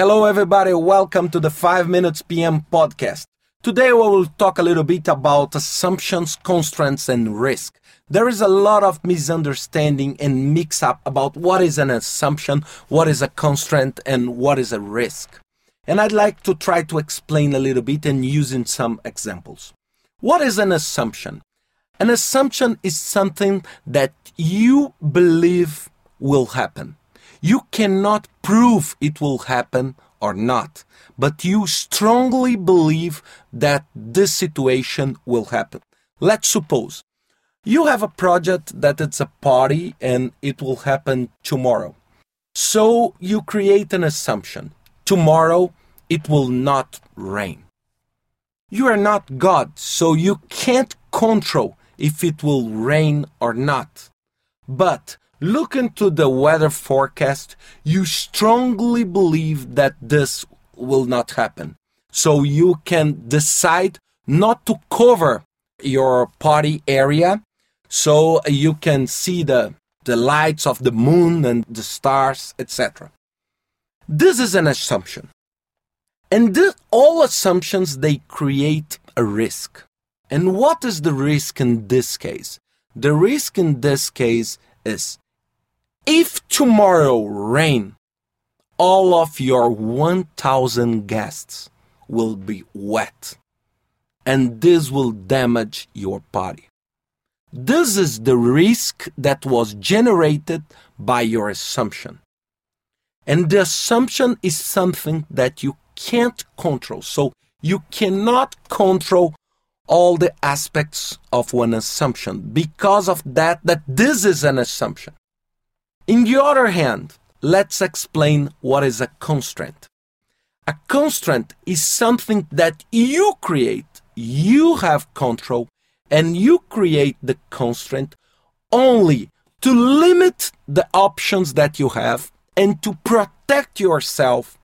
Hello, everybody. Welcome to the 5 Minutes PM podcast. Today, we will talk a little bit about assumptions, constraints, and risk. There is a lot of misunderstanding and mix up about what is an assumption, what is a constraint, and what is a risk. And I'd like to try to explain a little bit and using some examples. What is an assumption? An assumption is something that you believe will happen. You cannot prove it will happen or not, but you strongly believe that this situation will happen. Let's suppose you have a project that it's a party and it will happen tomorrow. So you create an assumption. Tomorrow it will not rain. You are not God, so you can't control if it will rain or not. But look into the weather forecast, you strongly believe that this will not happen. So you can decide not to cover your party area so you can see the, the lights of the moon and the stars, etc. This is an assumption. And this, all assumptions they create a risk. And what is the risk in this case? The risk in this case is if tomorrow rain, all of your 1000 guests will be wet and this will damage your body. This is the risk that was generated by your assumption. And the assumption is something that you can't control. So you cannot control all the aspects of one assumption because of that that this is an assumption in the other hand, let's explain what is a constraint. A constraint is something that you create, you have control, and you create the constraint only to limit the options that you have and to protect yourself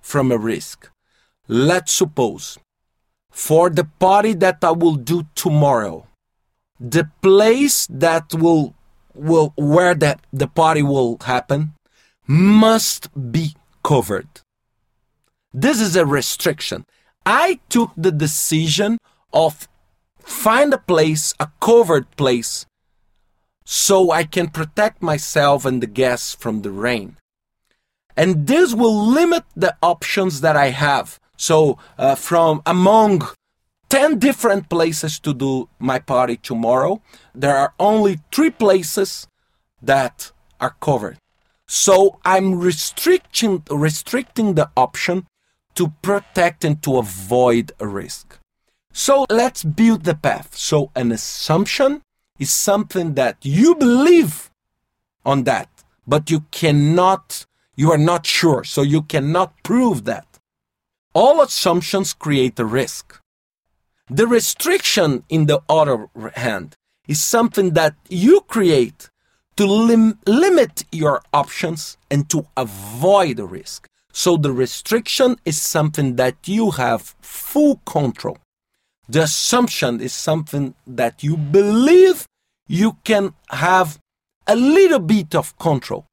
from a risk. Let's suppose for the party that I will do tomorrow, the place that will will where that the party will happen must be covered. This is a restriction. I took the decision of find a place, a covered place, so I can protect myself and the guests from the rain. And this will limit the options that I have. So, uh, from among 10 different places to do my party tomorrow. There are only three places that are covered. So I'm restricting, restricting the option to protect and to avoid a risk. So let's build the path. So an assumption is something that you believe on that, but you cannot, you are not sure. So you cannot prove that. All assumptions create a risk. The restriction, in the other hand, is something that you create to lim- limit your options and to avoid the risk. So the restriction is something that you have full control. The assumption is something that you believe you can have a little bit of control.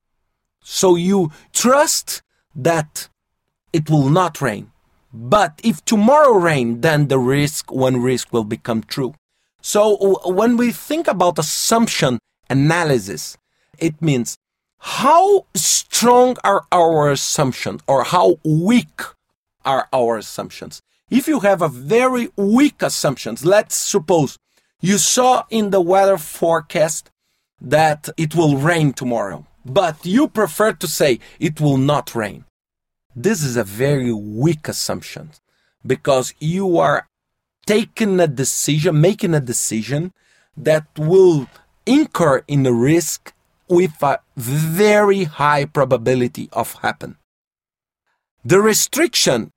So you trust that it will not rain. But if tomorrow rain, then the risk, one risk will become true. So when we think about assumption analysis, it means how strong are our assumptions or how weak are our assumptions. If you have a very weak assumptions, let's suppose you saw in the weather forecast that it will rain tomorrow, but you prefer to say it will not rain. This is a very weak assumption because you are taking a decision, making a decision that will incur in a risk with a very high probability of happen. The restriction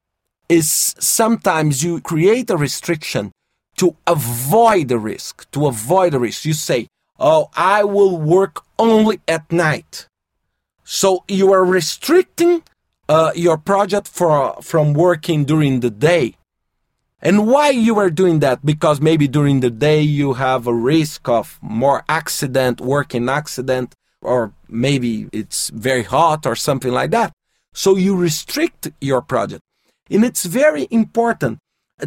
is sometimes you create a restriction to avoid the risk, to avoid the risk. You say, Oh, I will work only at night. So you are restricting uh, your project for, from working during the day. And why you are doing that? Because maybe during the day you have a risk of more accident, working accident, or maybe it's very hot or something like that. So you restrict your project. And it's very important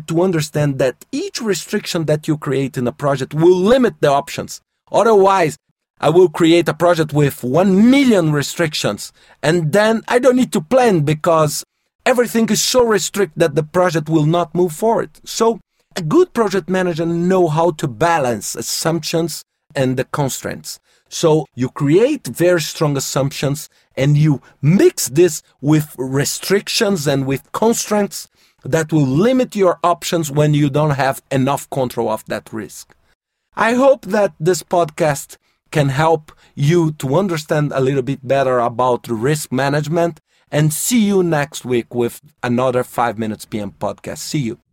to understand that each restriction that you create in a project will limit the options. Otherwise, I will create a project with 1 million restrictions and then I don't need to plan because everything is so restricted that the project will not move forward. So a good project manager know how to balance assumptions and the constraints. So you create very strong assumptions and you mix this with restrictions and with constraints that will limit your options when you don't have enough control of that risk. I hope that this podcast can help you to understand a little bit better about risk management and see you next week with another 5 minutes PM podcast. See you.